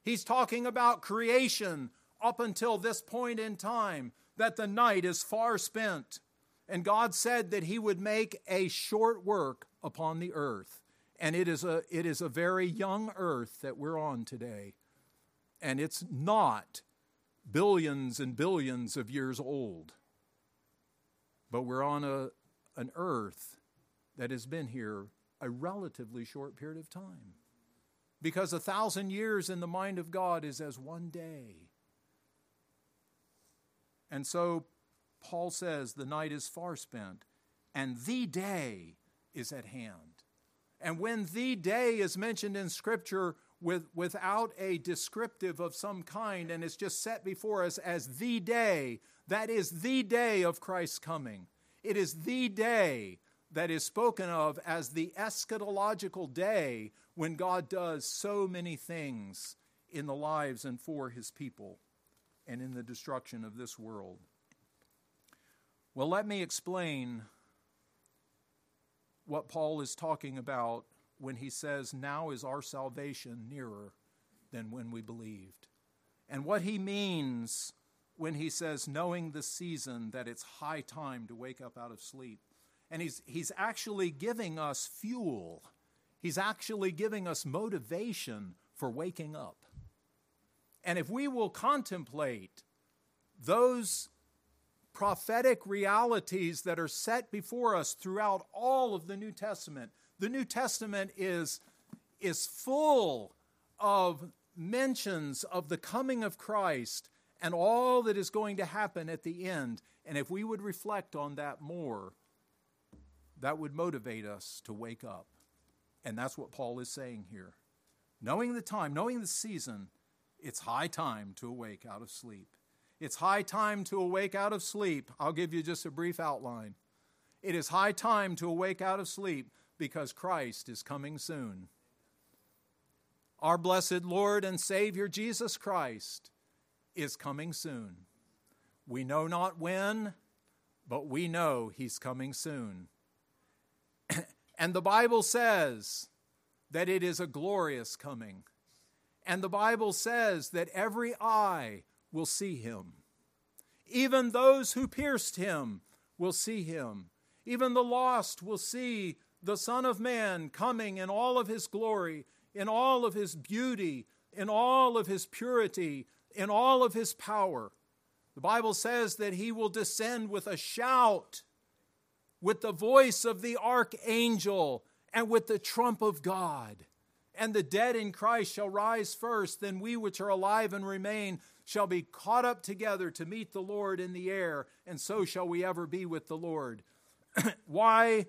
He's talking about creation up until this point in time, that the night is far spent. And God said that He would make a short work upon the earth. And it is a, it is a very young earth that we're on today. And it's not billions and billions of years old. But we're on a, an earth that has been here a relatively short period of time. Because a thousand years in the mind of God is as one day. And so Paul says the night is far spent and the day is at hand. And when the day is mentioned in Scripture with, without a descriptive of some kind and it's just set before us as the day, that is the day of Christ's coming. It is the day that is spoken of as the eschatological day when God does so many things in the lives and for his people and in the destruction of this world. Well, let me explain what Paul is talking about when he says, Now is our salvation nearer than when we believed. And what he means when he says, knowing the season, that it's high time to wake up out of sleep. And he's, he's actually giving us fuel, he's actually giving us motivation for waking up. And if we will contemplate those prophetic realities that are set before us throughout all of the New Testament. The New Testament is, is full of mentions of the coming of Christ and all that is going to happen at the end. And if we would reflect on that more, that would motivate us to wake up. And that's what Paul is saying here. Knowing the time, knowing the season, it's high time to awake out of sleep. It's high time to awake out of sleep. I'll give you just a brief outline. It is high time to awake out of sleep because Christ is coming soon. Our blessed Lord and Savior Jesus Christ is coming soon. We know not when, but we know He's coming soon. and the Bible says that it is a glorious coming. And the Bible says that every eye will see him. Even those who pierced him will see him. Even the lost will see the Son of Man coming in all of his glory, in all of his beauty, in all of his purity, in all of his power. The Bible says that he will descend with a shout, with the voice of the archangel, and with the trump of God. And the dead in Christ shall rise first, then we which are alive and remain shall be caught up together to meet the Lord in the air, and so shall we ever be with the Lord. Why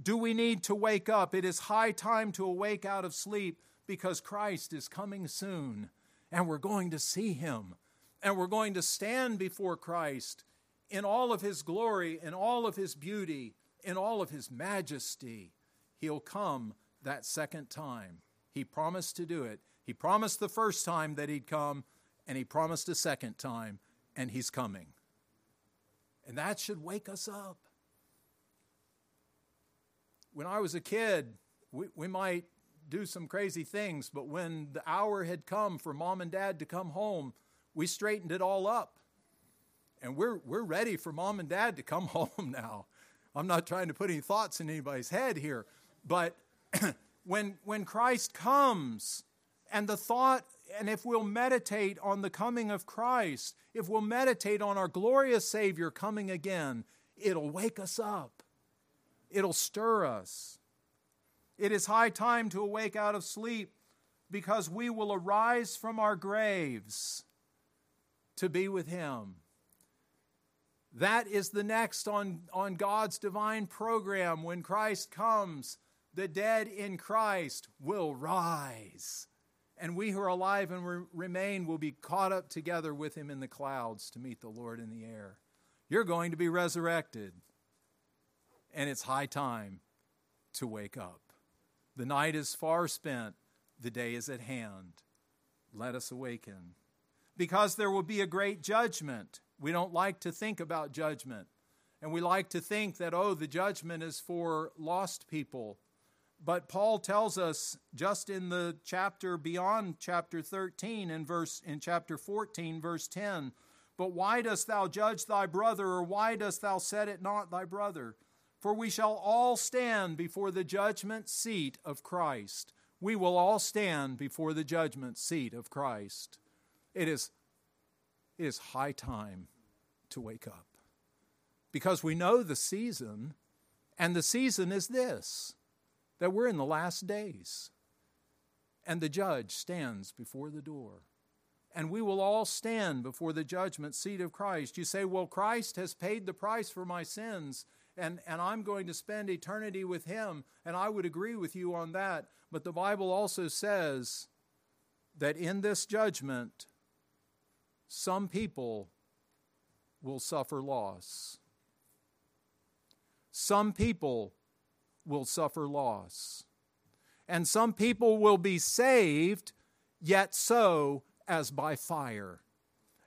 do we need to wake up? It is high time to awake out of sleep because Christ is coming soon, and we're going to see him, and we're going to stand before Christ in all of his glory, in all of his beauty, in all of his majesty. He'll come that second time. He promised to do it. He promised the first time that he'd come, and he promised a second time, and he's coming. And that should wake us up. When I was a kid, we, we might do some crazy things, but when the hour had come for mom and dad to come home, we straightened it all up. And we're, we're ready for mom and dad to come home now. I'm not trying to put any thoughts in anybody's head here, but when, when Christ comes, and the thought, and if we'll meditate on the coming of Christ, if we'll meditate on our glorious Savior coming again, it'll wake us up. It'll stir us. It is high time to awake out of sleep because we will arise from our graves to be with Him. That is the next on, on God's divine program. When Christ comes, the dead in Christ will rise and we who are alive and re- remain will be caught up together with him in the clouds to meet the Lord in the air. You're going to be resurrected, and it's high time to wake up. The night is far spent, the day is at hand. Let us awaken. Because there will be a great judgment. We don't like to think about judgment. And we like to think that, oh, the judgment is for lost people but Paul tells us just in the chapter beyond chapter 13 in verse in chapter 14 verse 10, but why dost thou judge thy brother or why dost thou set it not thy brother? For we shall all stand before the judgment seat of Christ. We will all stand before the judgment seat of Christ. It is it is high time to wake up. Because we know the season, and the season is this that we're in the last days. And the judge stands before the door. And we will all stand before the judgment seat of Christ. You say, Well, Christ has paid the price for my sins, and, and I'm going to spend eternity with him. And I would agree with you on that. But the Bible also says that in this judgment, some people will suffer loss. Some people will suffer loss. And some people will be saved, yet so as by fire.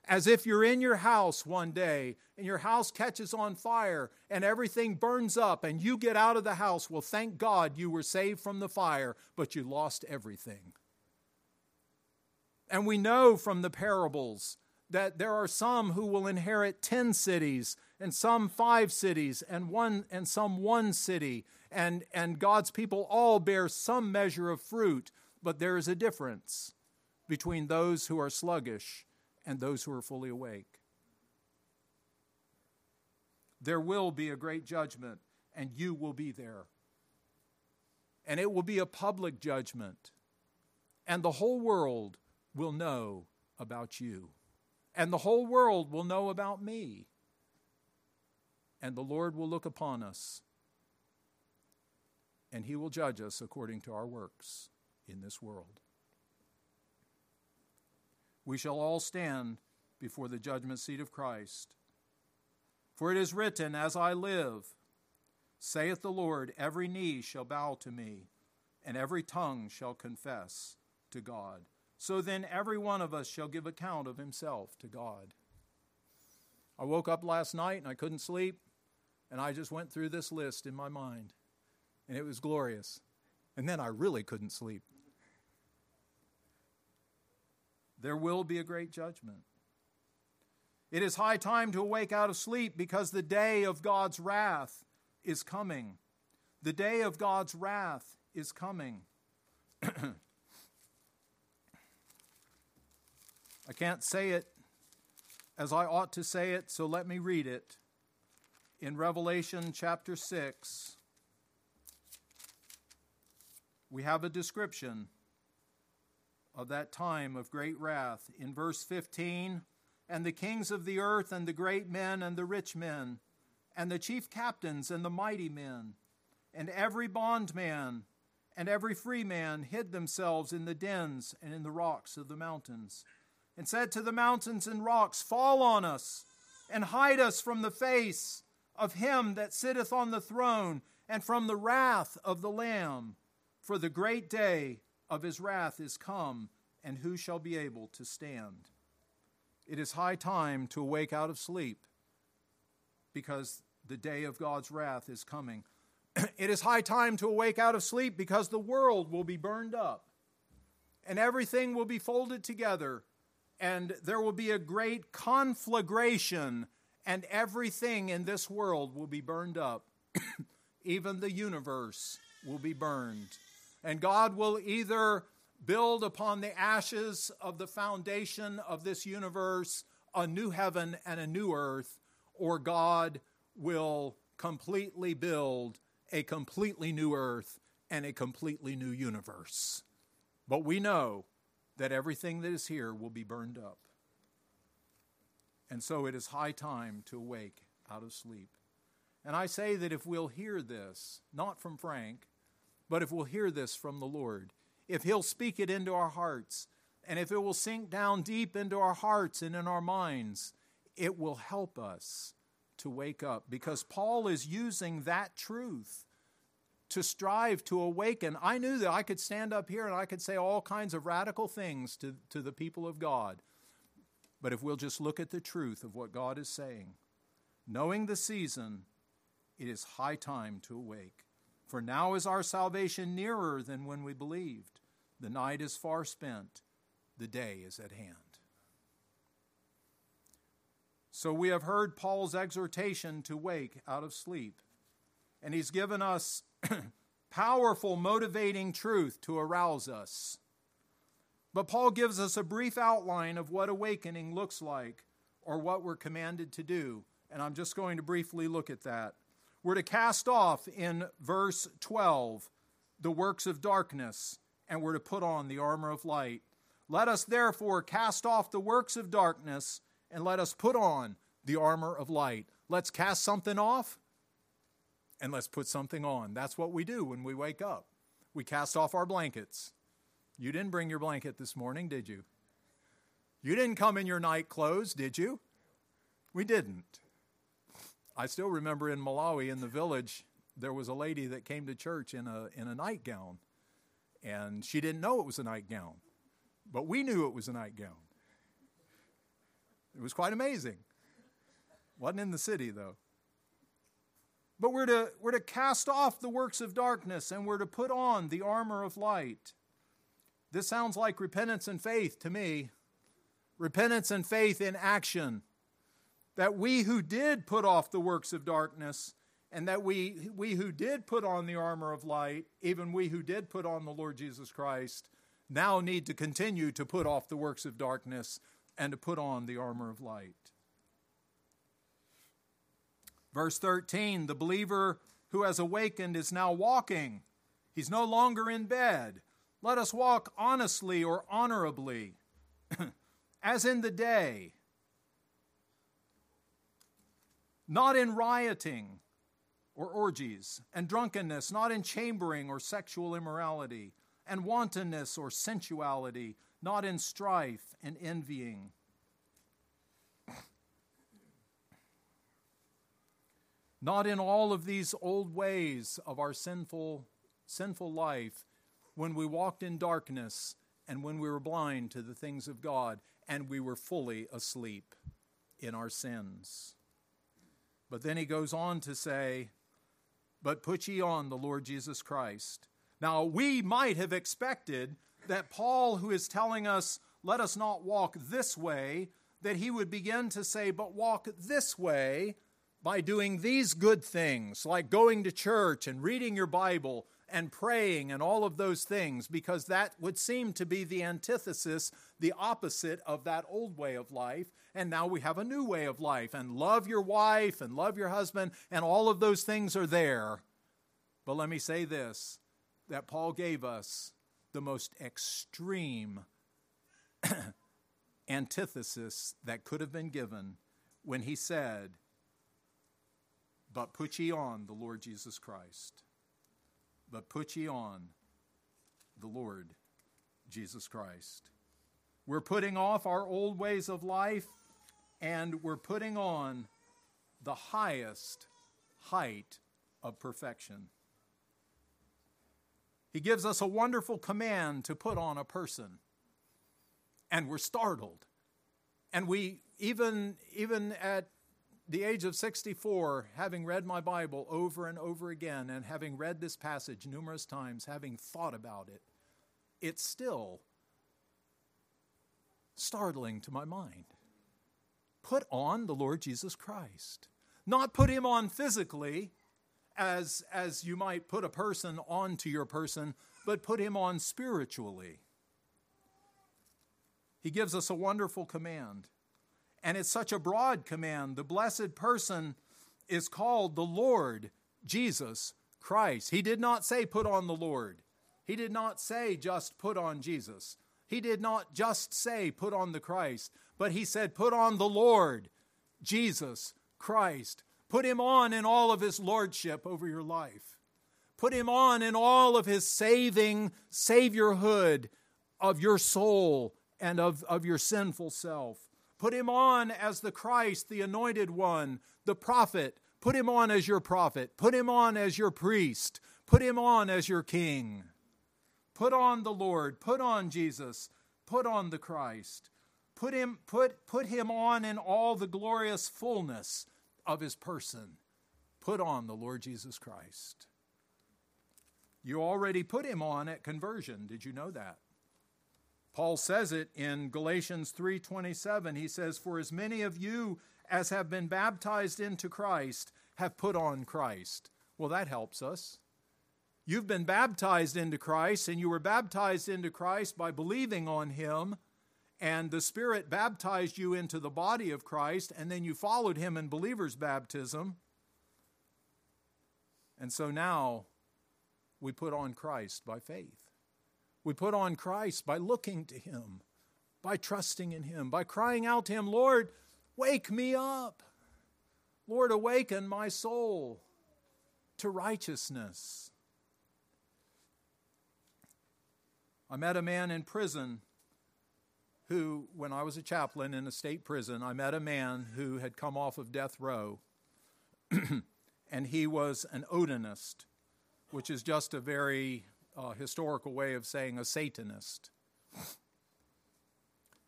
As if you're in your house one day and your house catches on fire and everything burns up and you get out of the house. Well, thank God you were saved from the fire, but you lost everything. And we know from the parables that there are some who will inherit 10 cities and some 5 cities and one and some one city. And and God's people all bear some measure of fruit but there is a difference between those who are sluggish and those who are fully awake. There will be a great judgment and you will be there. And it will be a public judgment and the whole world will know about you. And the whole world will know about me. And the Lord will look upon us, and he will judge us according to our works in this world. We shall all stand before the judgment seat of Christ. For it is written, As I live, saith the Lord, every knee shall bow to me, and every tongue shall confess to God. So then every one of us shall give account of himself to God. I woke up last night and I couldn't sleep, and I just went through this list in my mind, and it was glorious. And then I really couldn't sleep. there will be a great judgment. It is high time to awake out of sleep because the day of God's wrath is coming. The day of God's wrath is coming. I can't say it as I ought to say it, so let me read it. In Revelation chapter 6, we have a description of that time of great wrath. In verse 15, and the kings of the earth, and the great men, and the rich men, and the chief captains, and the mighty men, and every bondman, and every free man hid themselves in the dens and in the rocks of the mountains, and said to the mountains and rocks, Fall on us, and hide us from the face of him that sitteth on the throne, and from the wrath of the Lamb. For the great day of his wrath is come, and who shall be able to stand? It is high time to awake out of sleep because the day of God's wrath is coming. it is high time to awake out of sleep because the world will be burned up and everything will be folded together and there will be a great conflagration and everything in this world will be burned up. Even the universe will be burned. And God will either build upon the ashes of the foundation of this universe a new heaven and a new earth, or God will completely build a completely new earth and a completely new universe. But we know that everything that is here will be burned up. And so it is high time to awake out of sleep. And I say that if we'll hear this, not from Frank, but if we'll hear this from the Lord, if He'll speak it into our hearts, and if it will sink down deep into our hearts and in our minds, it will help us to wake up because Paul is using that truth to strive to awaken. I knew that I could stand up here and I could say all kinds of radical things to, to the people of God. But if we'll just look at the truth of what God is saying, knowing the season, it is high time to awake. For now is our salvation nearer than when we believed. The night is far spent, the day is at hand. So we have heard Paul's exhortation to wake out of sleep, and he's given us powerful, motivating truth to arouse us. But Paul gives us a brief outline of what awakening looks like or what we're commanded to do, and I'm just going to briefly look at that. We're to cast off in verse 12 the works of darkness, and we're to put on the armor of light. Let us therefore cast off the works of darkness, and let us put on the armor of light. Let's cast something off, and let's put something on. That's what we do when we wake up. We cast off our blankets. You didn't bring your blanket this morning, did you? You didn't come in your night clothes, did you? We didn't. I still remember in Malawi, in the village, there was a lady that came to church in a, in a nightgown. And she didn't know it was a nightgown, but we knew it was a nightgown. It was quite amazing. Wasn't in the city, though. But we're to, we're to cast off the works of darkness and we're to put on the armor of light. This sounds like repentance and faith to me. Repentance and faith in action that we who did put off the works of darkness, and that we, we who did put on the armor of light, even we who did put on the Lord Jesus Christ, now need to continue to put off the works of darkness and to put on the armor of light. Verse 13 the believer who has awakened is now walking, he's no longer in bed. Let us walk honestly or honorably, as in the day not in rioting or orgies, and drunkenness, not in chambering or sexual immorality, and wantonness or sensuality, not in strife and envying. Not in all of these old ways of our sinful, sinful life when we walked in darkness and when we were blind to the things of God and we were fully asleep in our sins. But then he goes on to say, But put ye on the Lord Jesus Christ. Now, we might have expected that Paul, who is telling us, let us not walk this way, that he would begin to say, but walk this way by doing these good things, like going to church and reading your Bible and praying and all of those things, because that would seem to be the antithesis, the opposite of that old way of life. And now we have a new way of life. And love your wife and love your husband, and all of those things are there. But let me say this that Paul gave us the most extreme antithesis that could have been given when he said, But put ye on the Lord Jesus Christ. But put ye on the Lord Jesus Christ. We're putting off our old ways of life and we're putting on the highest height of perfection. He gives us a wonderful command to put on a person. And we're startled. And we, even, even at the age of 64, having read my Bible over and over again, and having read this passage numerous times, having thought about it, it's still startling to my mind. Put on the Lord Jesus Christ. Not put him on physically, as, as you might put a person onto your person, but put him on spiritually. He gives us a wonderful command. And it's such a broad command. The blessed person is called the Lord Jesus Christ. He did not say, put on the Lord. He did not say, just put on Jesus. He did not just say, put on the Christ, but he said, put on the Lord Jesus Christ. Put him on in all of his lordship over your life. Put him on in all of his saving saviorhood of your soul and of, of your sinful self. Put him on as the Christ, the anointed one, the prophet. Put him on as your prophet. Put him on as your priest. Put him on as your king. Put on the Lord. Put on Jesus. Put on the Christ. Put him, put, put him on in all the glorious fullness of his person. Put on the Lord Jesus Christ. You already put him on at conversion. Did you know that? Paul says it in Galatians 3:27. He says, "For as many of you as have been baptized into Christ have put on Christ." Well, that helps us. You've been baptized into Christ, and you were baptized into Christ by believing on him and the Spirit baptized you into the body of Christ, and then you followed him in believer's baptism. And so now we put on Christ by faith. We put on Christ by looking to him, by trusting in him, by crying out to him, Lord, wake me up. Lord, awaken my soul to righteousness. I met a man in prison who, when I was a chaplain in a state prison, I met a man who had come off of death row, and he was an Odinist, which is just a very uh, historical way of saying a Satanist.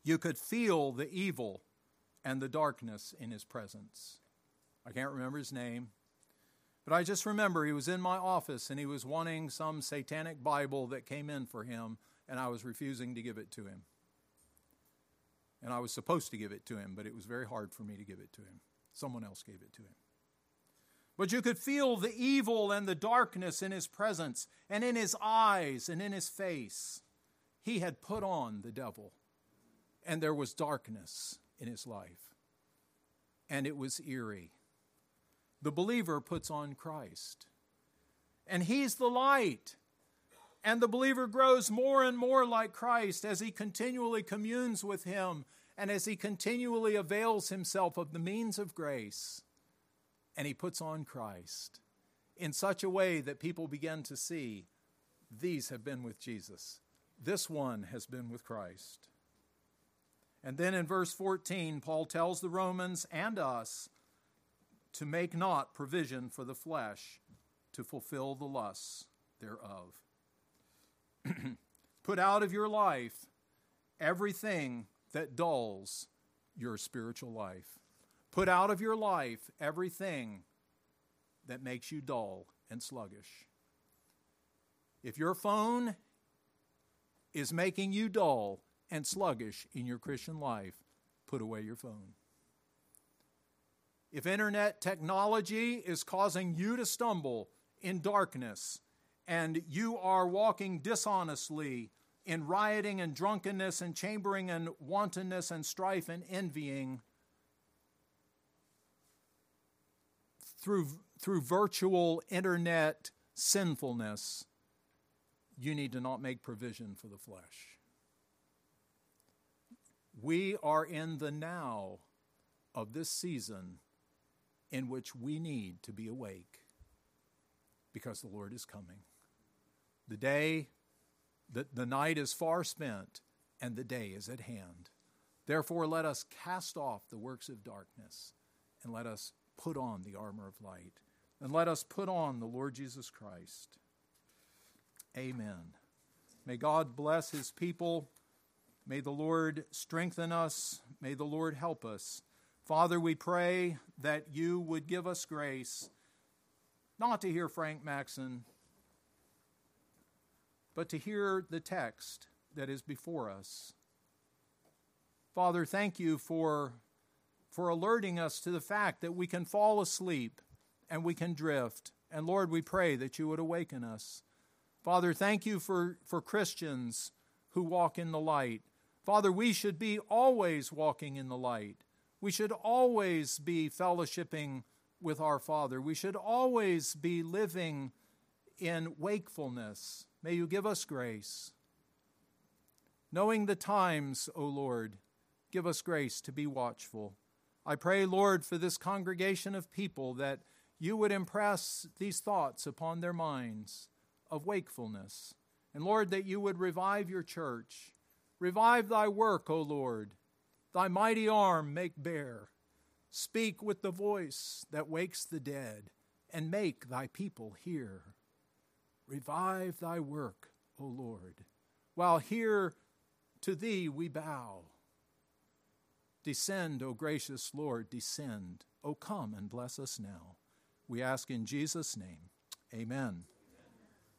You could feel the evil and the darkness in his presence. I can't remember his name, but I just remember he was in my office and he was wanting some satanic Bible that came in for him, and I was refusing to give it to him. And I was supposed to give it to him, but it was very hard for me to give it to him. Someone else gave it to him. But you could feel the evil and the darkness in his presence and in his eyes and in his face. He had put on the devil, and there was darkness in his life. And it was eerie. The believer puts on Christ, and he's the light. And the believer grows more and more like Christ as he continually communes with him and as he continually avails himself of the means of grace. And he puts on Christ in such a way that people begin to see these have been with Jesus. This one has been with Christ. And then in verse 14, Paul tells the Romans and us to make not provision for the flesh to fulfill the lusts thereof. Put out of your life everything that dulls your spiritual life. Put out of your life everything that makes you dull and sluggish. If your phone is making you dull and sluggish in your Christian life, put away your phone. If internet technology is causing you to stumble in darkness and you are walking dishonestly in rioting and drunkenness and chambering and wantonness and strife and envying through, through virtual internet sinfulness, you need to not make provision for the flesh. We are in the now of this season in which we need to be awake because the Lord is coming. The day, the, the night is far spent, and the day is at hand. Therefore, let us cast off the works of darkness and let us put on the armor of light. And let us put on the Lord Jesus Christ. Amen. May God bless his people. May the Lord strengthen us. May the Lord help us. Father, we pray that you would give us grace not to hear Frank Maxon, but to hear the text that is before us. Father, thank you for, for alerting us to the fact that we can fall asleep and we can drift. And Lord, we pray that you would awaken us. Father, thank you for, for Christians who walk in the light. Father, we should be always walking in the light. We should always be fellowshipping with our Father. We should always be living in wakefulness. May you give us grace. Knowing the times, O Lord, give us grace to be watchful. I pray, Lord, for this congregation of people that you would impress these thoughts upon their minds of wakefulness. And Lord, that you would revive your church. Revive thy work, O Lord. Thy mighty arm make bare. Speak with the voice that wakes the dead, and make thy people hear. Revive thy work, O Lord, while here to thee we bow. Descend, O gracious Lord, descend. O come and bless us now. We ask in Jesus' name. Amen.